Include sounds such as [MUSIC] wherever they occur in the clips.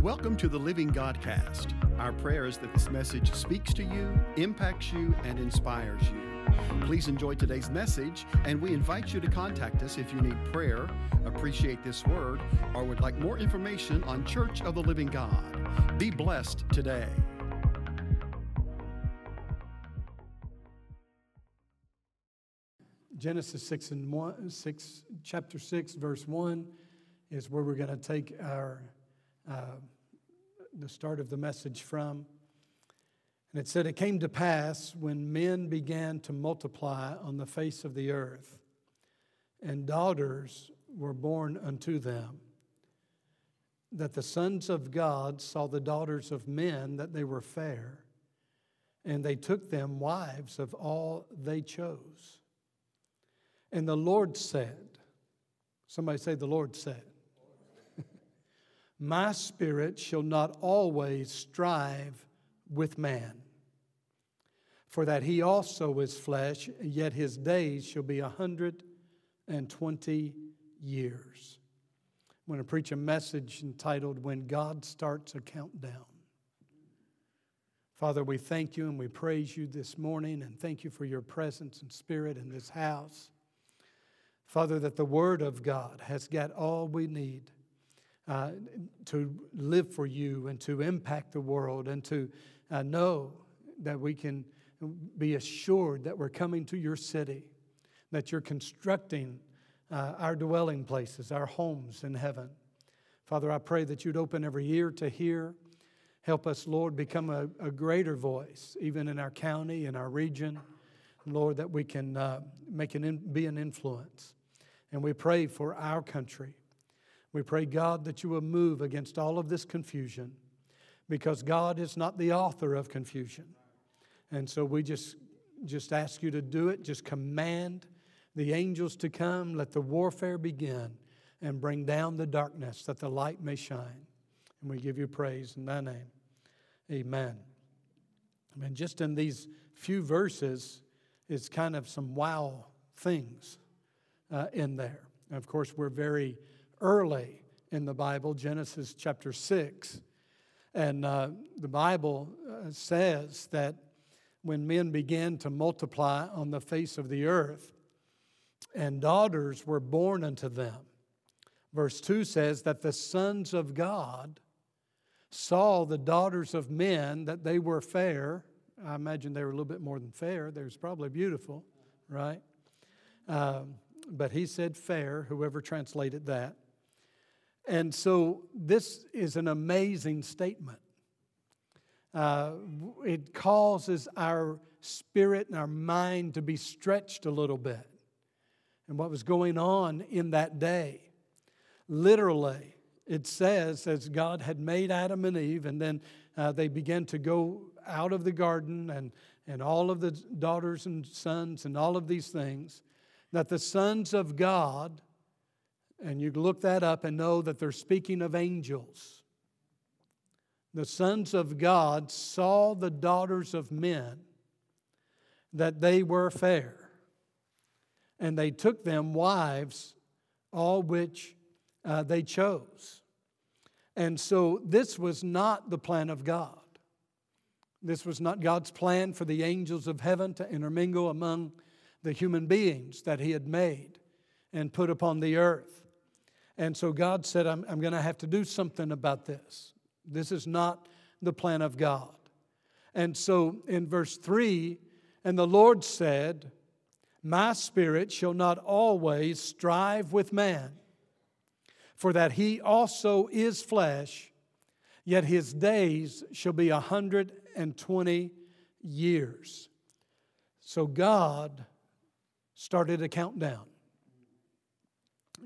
Welcome to the Living Godcast. Our prayer is that this message speaks to you, impacts you, and inspires you. Please enjoy today's message, and we invite you to contact us if you need prayer, appreciate this word, or would like more information on Church of the Living God. Be blessed today. Genesis 6 and 1, 6, chapter 6, verse 1 is where we're going to take our uh, the start of the message from. And it said, It came to pass when men began to multiply on the face of the earth, and daughters were born unto them, that the sons of God saw the daughters of men, that they were fair, and they took them wives of all they chose. And the Lord said, Somebody say, The Lord said, My spirit shall not always strive with man, for that he also is flesh, yet his days shall be a hundred and twenty years. I'm going to preach a message entitled When God Starts a Countdown. Father, we thank you and we praise you this morning and thank you for your presence and spirit in this house. Father, that the Word of God has got all we need uh, to live for you and to impact the world and to uh, know that we can be assured that we're coming to your city, that you're constructing uh, our dwelling places, our homes in heaven. Father, I pray that you'd open every ear to hear. Help us, Lord, become a, a greater voice, even in our county, in our region. Lord, that we can uh, make an in, be an influence. And we pray for our country. We pray, God, that you will move against all of this confusion because God is not the author of confusion. And so we just, just ask you to do it. Just command the angels to come. Let the warfare begin and bring down the darkness that the light may shine. And we give you praise in thy name. Amen. I mean, just in these few verses, it's kind of some wow things uh, in there. And of course, we're very early in the Bible, Genesis chapter 6. And uh, the Bible uh, says that when men began to multiply on the face of the earth, and daughters were born unto them. Verse 2 says that the sons of God saw the daughters of men, that they were fair. I imagine they were a little bit more than fair. They was probably beautiful, right? Um, but he said fair, whoever translated that. And so this is an amazing statement. Uh, it causes our spirit and our mind to be stretched a little bit. And what was going on in that day. Literally, it says, as God had made Adam and Eve, and then uh, they began to go out of the garden, and, and all of the daughters and sons, and all of these things, that the sons of God and you look that up and know that they're speaking of angels. The sons of God saw the daughters of men that they were fair, and they took them wives, all which uh, they chose. And so this was not the plan of God. This was not God's plan for the angels of heaven to intermingle among the human beings that He had made and put upon the earth. And so God said, I'm, I'm going to have to do something about this. This is not the plan of God. And so in verse 3, and the Lord said, My spirit shall not always strive with man, for that he also is flesh, yet his days shall be a hundred and twenty years. So God started a countdown.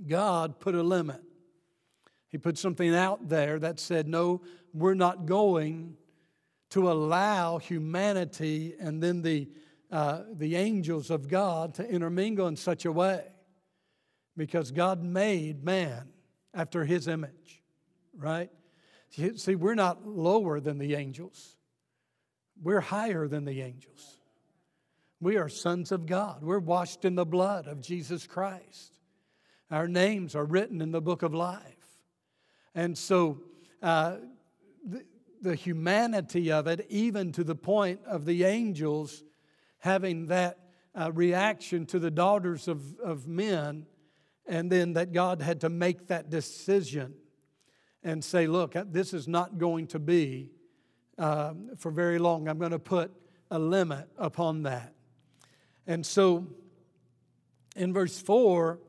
God put a limit. He put something out there that said, no, we're not going to allow humanity and then the, uh, the angels of God to intermingle in such a way because God made man after his image, right? See, we're not lower than the angels, we're higher than the angels. We are sons of God. We're washed in the blood of Jesus Christ. Our names are written in the book of life. And so uh, the, the humanity of it, even to the point of the angels having that uh, reaction to the daughters of, of men, and then that God had to make that decision and say, Look, this is not going to be um, for very long. I'm going to put a limit upon that. And so in verse 4,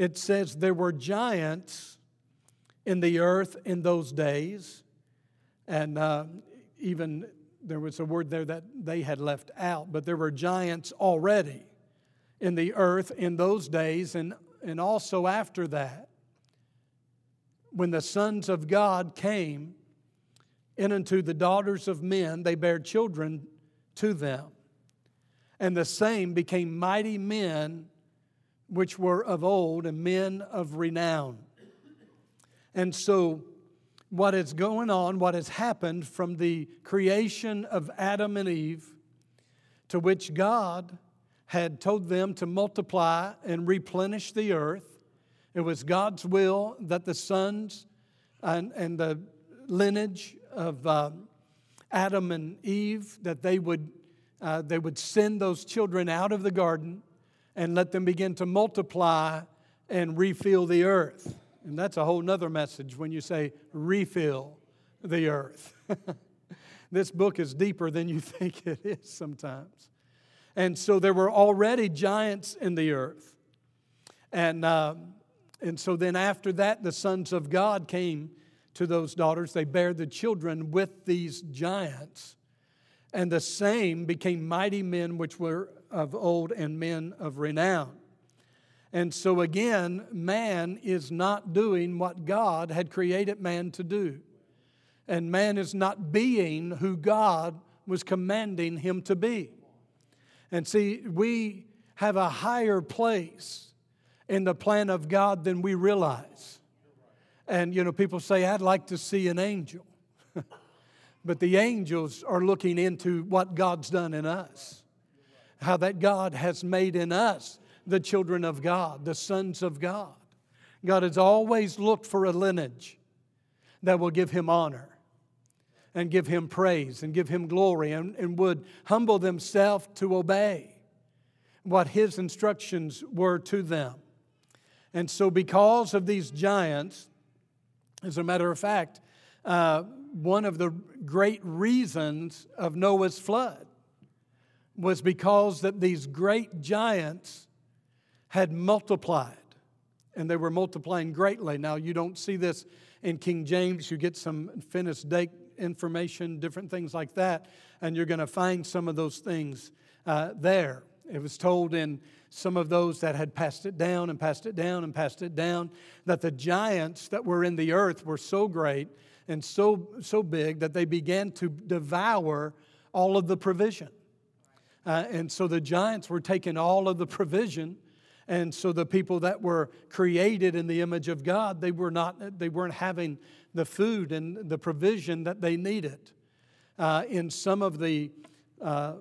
it says, There were giants in the earth in those days. And uh, even there was a word there that they had left out, but there were giants already in the earth in those days and, and also after that. When the sons of God came in unto the daughters of men, they bare children to them. And the same became mighty men which were of old and men of renown. And so, what is going on, what has happened from the creation of Adam and Eve, to which God had told them to multiply and replenish the earth, it was God's will that the sons and, and the lineage of uh, Adam and Eve, that they would, uh, they would send those children out of the garden and let them begin to multiply and refill the earth. And that's a whole nother message when you say refill the earth. [LAUGHS] this book is deeper than you [LAUGHS] think it is sometimes. And so there were already giants in the earth. And, uh, and so then after that, the sons of God came to those daughters. They bare the children with these giants. And the same became mighty men which were of old and men of renown. And so again, man is not doing what God had created man to do. And man is not being who God was commanding him to be. And see, we have a higher place in the plan of God than we realize. And, you know, people say, I'd like to see an angel. But the angels are looking into what God's done in us how that God has made in us the children of God, the sons of God. God has always looked for a lineage that will give him honor and give him praise and give him glory and, and would humble themselves to obey what his instructions were to them. And so, because of these giants, as a matter of fact, uh, one of the great reasons of Noah's flood was because that these great giants had multiplied and they were multiplying greatly. Now, you don't see this in King James. You get some Finis Dake information, different things like that, and you're going to find some of those things uh, there. It was told in some of those that had passed it down and passed it down and passed it down that the giants that were in the earth were so great and so, so big that they began to devour all of the provision. Uh, and so the giants were taking all of the provision. And so the people that were created in the image of God, they, were not, they weren't having the food and the provision that they needed. Uh, in some of the uh,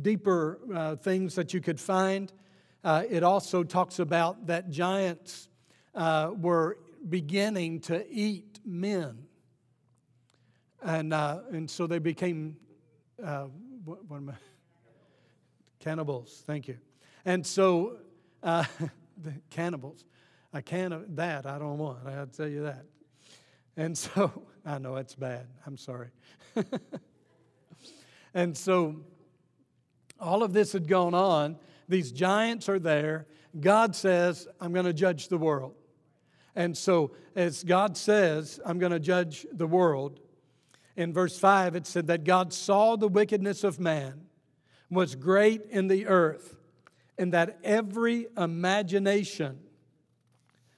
deeper uh, things that you could find, uh, it also talks about that giants uh, were beginning to eat men. And, and so they became, what, what am I? Cannibals, thank you. And so, uh, [LAUGHS] the cannibals, I can't, that I don't want, I'll tell you that. And so, [LAUGHS] I know it's bad, I'm sorry. [LAUGHS] and so, all of this had gone on. These giants are there. God says, I'm going to judge the world. And so, as God says, I'm going to judge the world, in verse 5, it said that God saw the wickedness of man was great in the earth, and that every imagination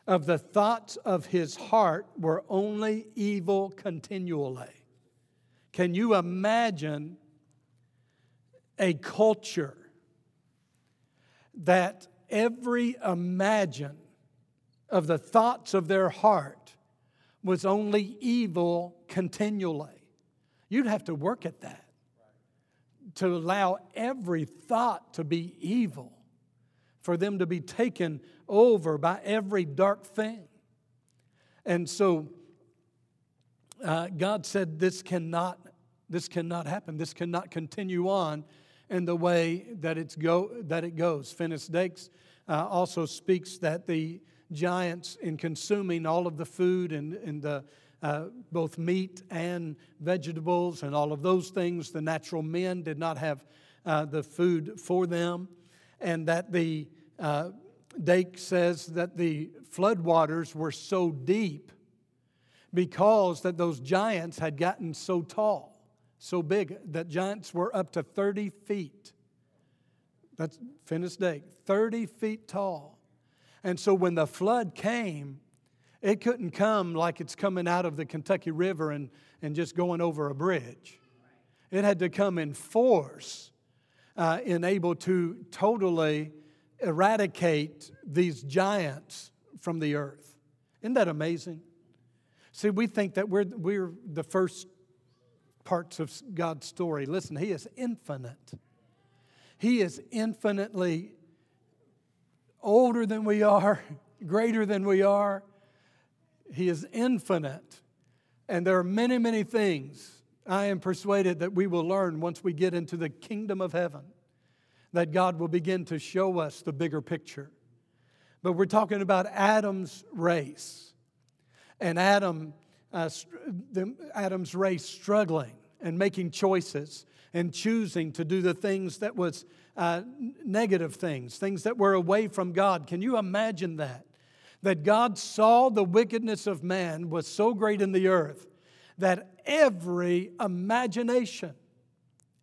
of the thoughts of his heart were only evil continually. Can you imagine a culture that every imagine of the thoughts of their heart was only evil continually? You'd have to work at that to allow every thought to be evil, for them to be taken over by every dark thing. And so uh, God said, This cannot, this cannot happen. This cannot continue on in the way that, it's go, that it goes. Finis Dake uh, also speaks that the giants, in consuming all of the food and, and the, uh, both meat and vegetables and all of those things, the natural men did not have uh, the food for them. And that the, uh, Dake says that the floodwaters were so deep because that those giants had gotten so tall, so big, that giants were up to 30 feet. That's Finis Dake, 30 feet tall. And so when the flood came, it couldn't come like it's coming out of the Kentucky River and, and just going over a bridge. It had to come in force, uh, and able to totally eradicate these giants from the earth. Isn't that amazing? See, we think that we're, we're the first parts of God's story. Listen, He is infinite. He is infinitely older than we are, [LAUGHS] greater than we are. He is infinite. And there are many, many things I am persuaded that we will learn once we get into the kingdom of heaven, that God will begin to show us the bigger picture. But we're talking about Adam's race and Adam, uh, the, Adam's race struggling and making choices and choosing to do the things that was uh, negative things, things that were away from God. Can you imagine that? That God saw the wickedness of man was so great in the earth that every imagination,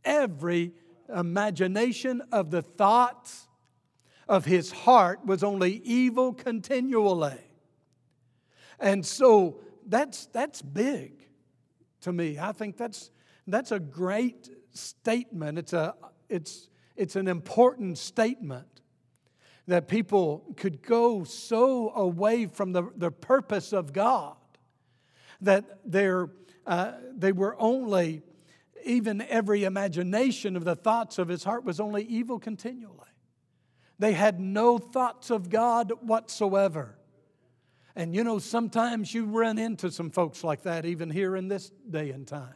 every imagination of the thoughts of his heart was only evil continually. And so that's, that's big to me. I think that's, that's a great statement. It's, a, it's, it's an important statement that people could go so away from the, the purpose of God that they're, uh, they were only, even every imagination of the thoughts of his heart was only evil continually. They had no thoughts of God whatsoever. And you know, sometimes you run into some folks like that, even here in this day and time.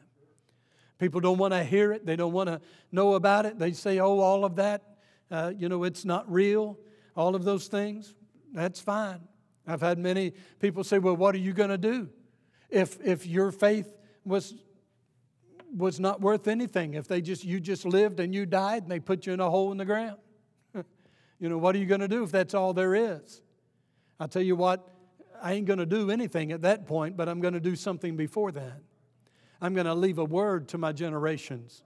People don't want to hear it, they don't want to know about it. They say, oh, all of that, uh, you know, it's not real, all of those things. That's fine. I've had many people say, well, what are you going to do if, if your faith was, was not worth anything? If they just, you just lived and you died and they put you in a hole in the ground? [LAUGHS] you know, what are you going to do if that's all there is? I'll tell you what, I ain't going to do anything at that point, but I'm going to do something before that. I'm going to leave a word to my generations.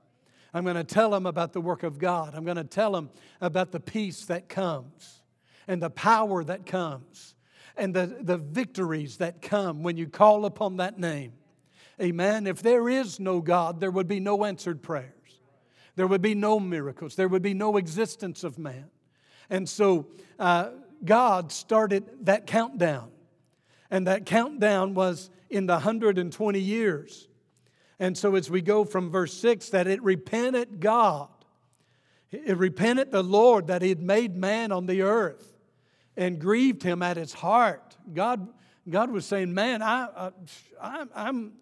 I'm going to tell them about the work of God. I'm going to tell them about the peace that comes and the power that comes and the, the victories that come when you call upon that name. Amen. If there is no God, there would be no answered prayers. There would be no miracles. There would be no existence of man. And so uh, God started that countdown. And that countdown was in the 120 years. And so as we go from verse 6, that it repented God. It repented the Lord that He had made man on the earth and grieved Him at His heart. God, God was saying, Man, I, I, I'm,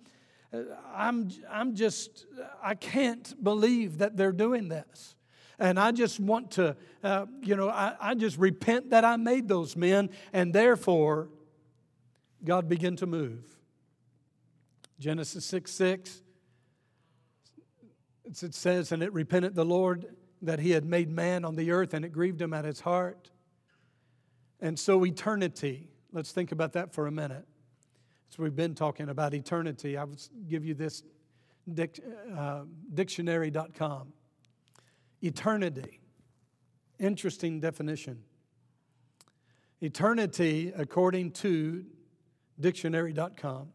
I'm, I'm just, I can't believe that they're doing this. And I just want to, uh, you know, I, I just repent that I made those men, and therefore God began to move. Genesis 6 6, it says, And it repented the Lord that he had made man on the earth, and it grieved him at his heart. And so, eternity, let's think about that for a minute. So, we've been talking about eternity. I will give you this dic- uh, dictionary.com. Eternity, interesting definition. Eternity, according to dictionary.com,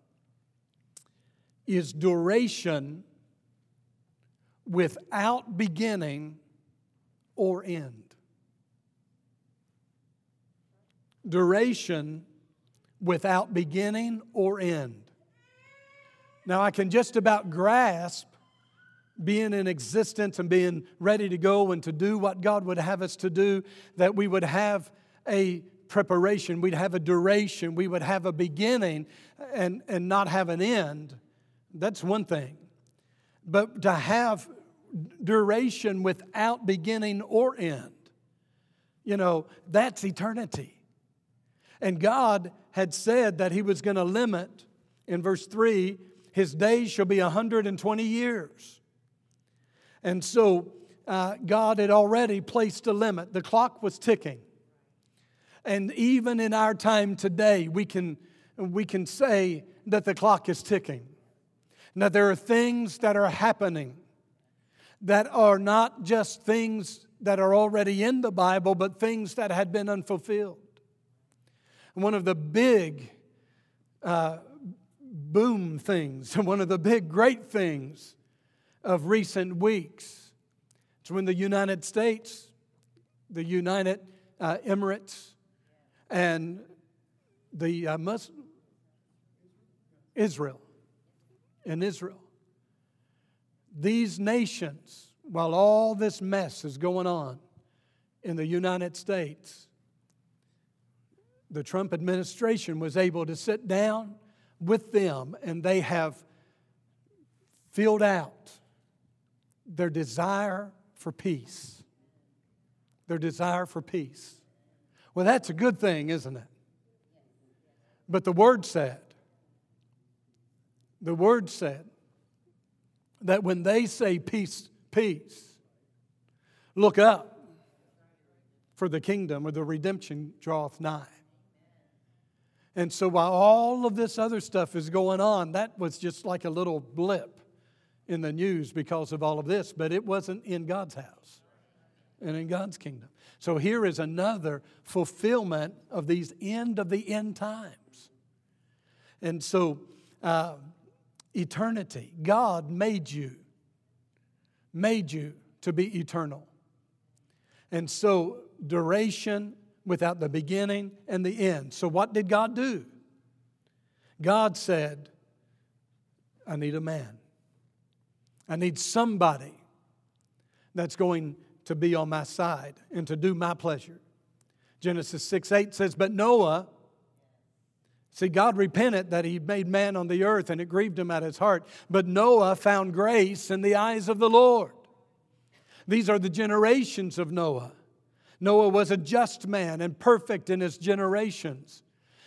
is duration without beginning or end. Duration without beginning or end. Now, I can just about grasp being in existence and being ready to go and to do what God would have us to do, that we would have a preparation, we'd have a duration, we would have a beginning and, and not have an end. that's one thing. But to have duration without beginning or end, you know, that's eternity. And God had said that He was going to limit, in verse 3, His days shall be 120 years. And so uh, God had already placed a limit. The clock was ticking. And even in our time today, we can, we can say that the clock is ticking. Now, there are things that are happening that are not just things that are already in the Bible, but things that had been unfulfilled. One of the big uh, boom things, [LAUGHS] one of the big great things of recent weeks, it's when the United States, the United uh, Emirates, and the uh, Muslim, Israel, in Israel. These nations, while all this mess is going on in the United States, the Trump administration was able to sit down with them and they have filled out their desire for peace. Their desire for peace. Well, that's a good thing, isn't it? But the Word said, the Word said that when they say peace, peace, look up, for the kingdom or the redemption draweth nigh. And so while all of this other stuff is going on, that was just like a little blip in the news because of all of this, but it wasn't in God's house and in God's kingdom. So here is another fulfillment of these end of the end times. And so, uh, eternity, God made you, made you to be eternal. And so, duration without the beginning and the end. So, what did God do? God said, I need a man. I need somebody that's going to be on my side and to do my pleasure. Genesis 6 8 says, But Noah, see, God repented that he made man on the earth and it grieved him at his heart. But Noah found grace in the eyes of the Lord. These are the generations of Noah. Noah was a just man and perfect in his generations.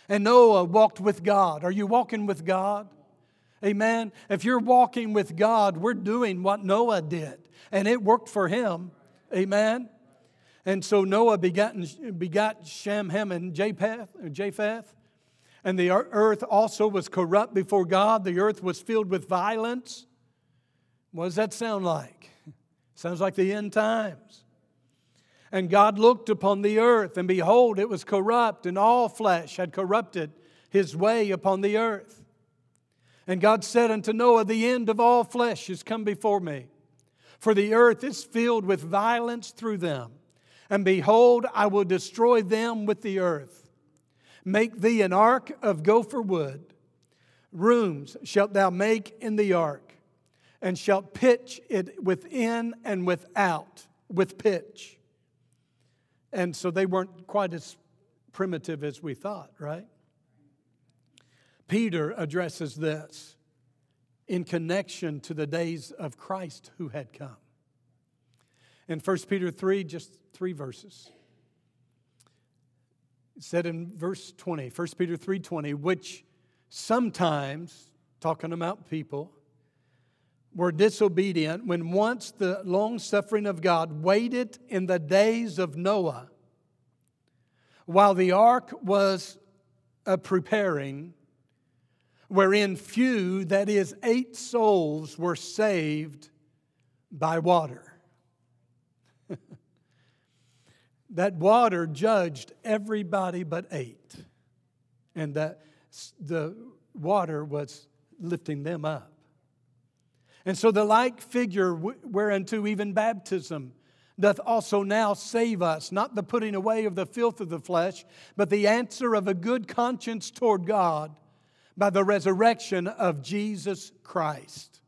And Noah walked with God. Are you walking with God? Amen. If you're walking with God, we're doing what Noah did, and it worked for him. Amen. And so Noah begot, begot Shem, Ham, and Japheth, Japheth. And the earth also was corrupt before God. The earth was filled with violence. What does that sound like? [LAUGHS] Sounds like the end times. And God looked upon the earth, and behold, it was corrupt, and all flesh had corrupted his way upon the earth. And God said unto Noah, The end of all flesh is come before me for the earth is filled with violence through them. And behold, I will destroy them with the earth. Make thee an ark of gopher wood. Rooms shalt thou make in the ark, and shalt pitch it within and without with pitch. And so they weren't quite as primitive as we thought, right? Peter addresses this in connection to the days of Christ who had come. In 1 Peter 3, just three verses. It said in verse 20, 1 Peter 3:20, which sometimes, talking about people, were disobedient when once the long suffering of God waited in the days of Noah while the ark was uh, preparing wherein few, that is, eight souls, were saved by water. [LAUGHS] that water judged everybody but eight, and that the water was lifting them up. And so the like figure whereunto even baptism doth also now save us, not the putting away of the filth of the flesh, but the answer of a good conscience toward God by the resurrection of Jesus Christ.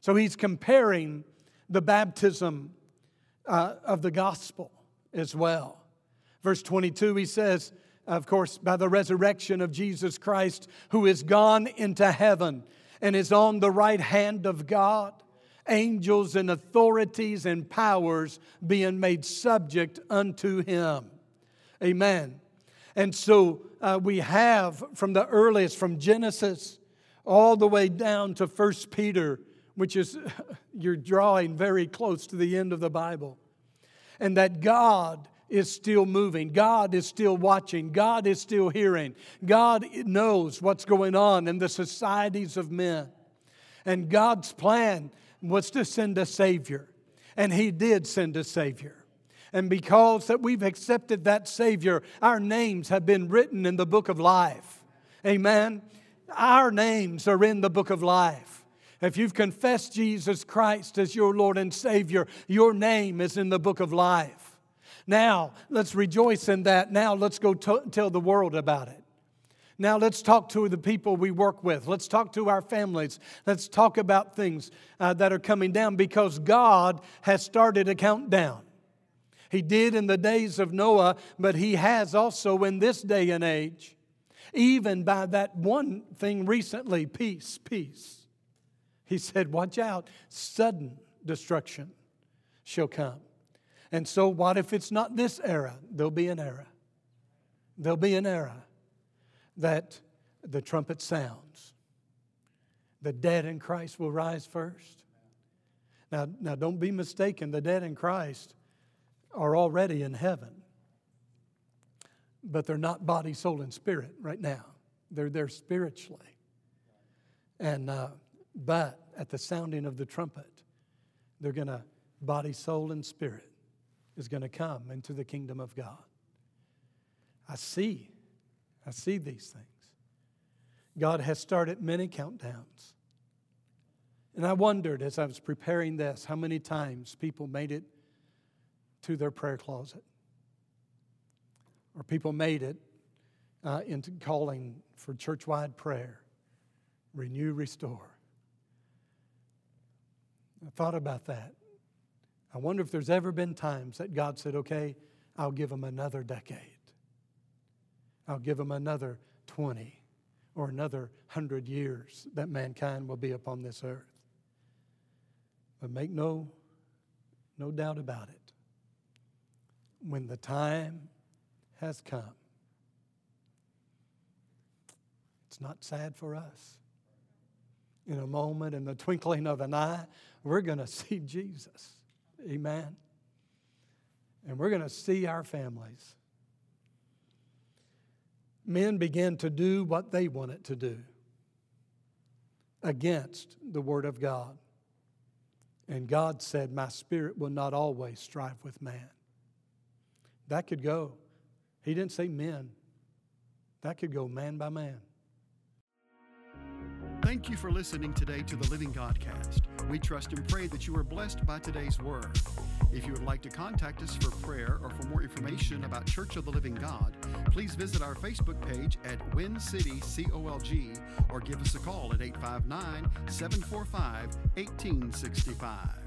So he's comparing the baptism uh, of the gospel as well. Verse 22, he says, of course, by the resurrection of Jesus Christ, who is gone into heaven and is on the right hand of God. Angels and authorities and powers being made subject unto him. Amen. And so uh, we have from the earliest, from Genesis all the way down to First Peter, which is, [LAUGHS] you're drawing very close to the end of the Bible. And that God is still moving. God is still watching. God is still hearing. God knows what's going on in the societies of men. And God's plan was to send a Savior. And He did send a Savior. And because that we've accepted that Savior, our names have been written in the book of life. Amen. Our names are in the book of life. If you've confessed Jesus Christ as your Lord and Savior, your name is in the book of life. Now, let's rejoice in that. Now, let's go t- tell the world about it. Now, let's talk to the people we work with. Let's talk to our families. Let's talk about things uh, that are coming down because God has started a countdown. He did in the days of Noah, but He has also in this day and age even by that one thing recently peace, peace. He said, Watch out, sudden destruction shall come. And so, what if it's not this era? There'll be an era. There'll be an era that the trumpet sounds. The dead in Christ will rise first. Now, now don't be mistaken, the dead in Christ are already in heaven but they're not body, soul, and spirit right now. They're there spiritually. And, uh, but at the sounding of the trumpet, they're going to, body, soul, and spirit is going to come into the kingdom of God. I see, I see these things. God has started many countdowns. And I wondered as I was preparing this how many times people made it to their prayer closet or people made it uh, into calling for church wide prayer renew, restore. I thought about that. I wonder if there's ever been times that God said, okay, I'll give them another decade. I'll give them another 20 or another 100 years that mankind will be upon this earth. But make no, no doubt about it. When the time has come. It's not sad for us. In a moment, in the twinkling of an eye, we're going [LAUGHS] to see Jesus. Amen. And we're going to see our families. Men began to do what they wanted to do against the Word of God. And God said, My spirit will not always strive with man. That could go. He didn't say men, that could go man by man. Thank you for listening today to the Living Godcast. We trust and pray that you are blessed by today's word. If you would like to contact us for prayer or for more information about Church of the Living God, please visit our Facebook page at Win City COLG or give us a call at 859 745 1865.